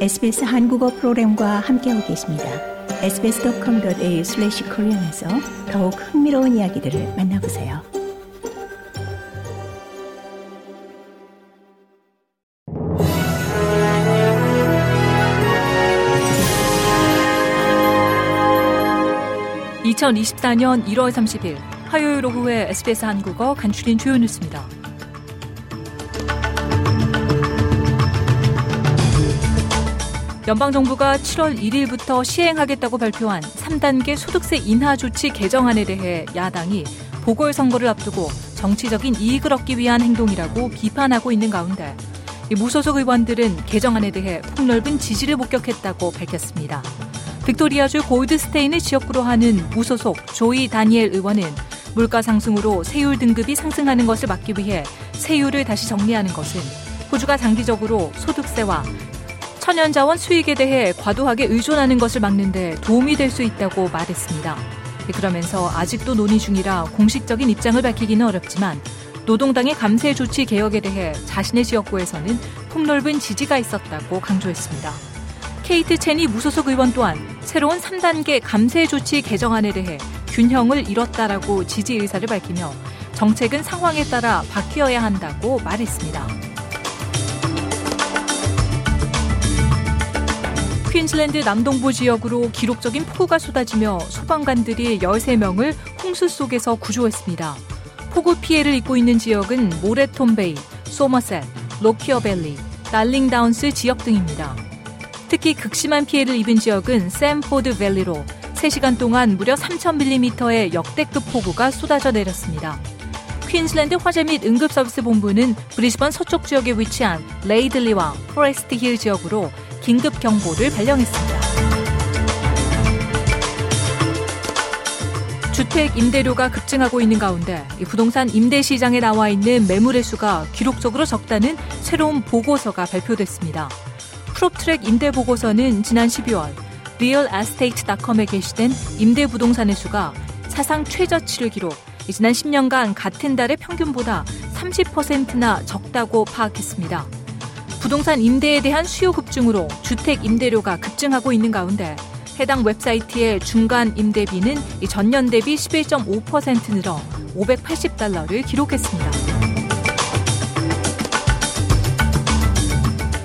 SBS 한국어 프로그램과 함께하고 계십니다. sbs.com.au/korean에서 더욱 흥미로운 이야기들을 만나보세요. (2024년 1월 30일) 화요일 오후에 SBS 한국어 간추린 주요 뉴스입니다. 연방정부가 7월 1일부터 시행하겠다고 발표한 3단계 소득세 인하 조치 개정안에 대해 야당이 보궐선거를 앞두고 정치적인 이익을 얻기 위한 행동이라고 비판하고 있는 가운데 무소속 의원들은 개정안에 대해 폭넓은 지지를 목격했다고 밝혔습니다. 빅토리아주 골드스테인을 지역구로 하는 무소속 조이 다니엘 의원은 물가 상승으로 세율 등급이 상승하는 것을 막기 위해 세율을 다시 정리하는 것은 호주가 장기적으로 소득세와 천연자원 수익에 대해 과도하게 의존하는 것을 막는 데 도움이 될 수 있다고 말했습니다. 그러면서 아직도 논의 중이라 공식적인 입장을 밝히기는 어렵지만 노동당의 감세 조치 개혁에 대해 자신의 지역구에서는 폭넓은 지지가 있었다고 강조했습니다. 케이트 체니 무소속 의원 또한 새로운 3단계 감세 조치 개정안에 대해 균형을 잃었다라고 지지 의사를 밝히며 정책은 상황에 따라 바뀌어야 한다고 말했습니다. 퀸즐랜드 남동부 지역으로 기록적인 폭우가 쏟아지며 소방관들이 13명을 홍수 속에서 구조했습니다. 폭우 피해를 입고 있는 지역은 모레톤베이, 소머셋, 로키어밸리, 달링다운스 지역 등입니다. 특히 극심한 피해를 입은 지역은 샘포드 밸리로 3시간 동안 무려 3,000mm의 역대급 폭우가 쏟아져 내렸습니다. 퀸즐랜드 화재 및 응급서비스 본부는 브리즈번 서쪽 지역에 위치한 레이들리와 포레스트 힐 지역으로 긴급 경보를 발령했습니다. 주택 임대료가 급증하고 있는 가운데 부동산 임대 시장에 나와 있는 매물의 수가 기록적으로 적다는 새로운 보고서가 발표됐습니다. 프롭트랙 임대 보고서는 지난 12월 realestate.com에 게시된 임대 부동산의 수가 사상 최저치를 기록, 지난 10년간 같은 달의 평균보다 30%나 적다고 파악했습니다. 부동산 임대에 대한 수요 급증으로 주택 임대료가 급증하고 있는 가운데 해당 웹사이트의 중간 임대비는 전년 대비 11.5% 늘어 580달러를 기록했습니다.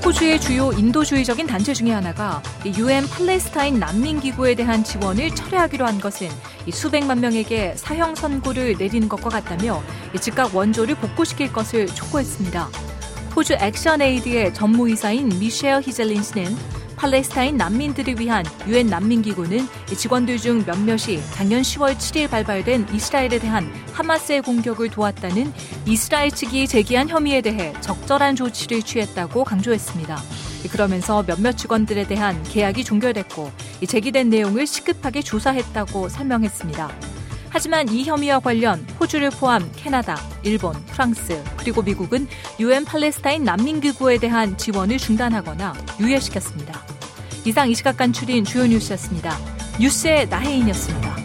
호주의 주요 인도주의적인 단체 중의 하나가 유엔 팔레스타인 난민기구에 대한 지원을 철회하기로 한 것은 수백만 명에게 사형 선고를 내리는 것과 같다며 즉각 원조를 복구시킬 것을 촉구했습니다. 호주 액션에이드의 전무이사인 미셸 히젤린 씨는 팔레스타인 난민들을 위한 유엔 난민기구는 직원들 중 몇몇이 작년 10월 7일 발발된 이스라엘에 대한 하마스의 공격을 도왔다는 이스라엘 측이 제기한 혐의에 대해 적절한 조치를 취했다고 강조했습니다. 그러면서 몇몇 직원들에 대한 계약이 종결됐고 제기된 내용을 시급하게 조사했다고 설명했습니다. 하지만 이 혐의와 관련 호주를 포함 캐나다, 일본, 프랑스, 그리고 미국은 유엔 팔레스타인 난민기구에 대한 지원을 중단하거나 유예시켰습니다. 이상 이 시각 간출인 주요 뉴스였습니다. 뉴스의 나혜인이었습니다.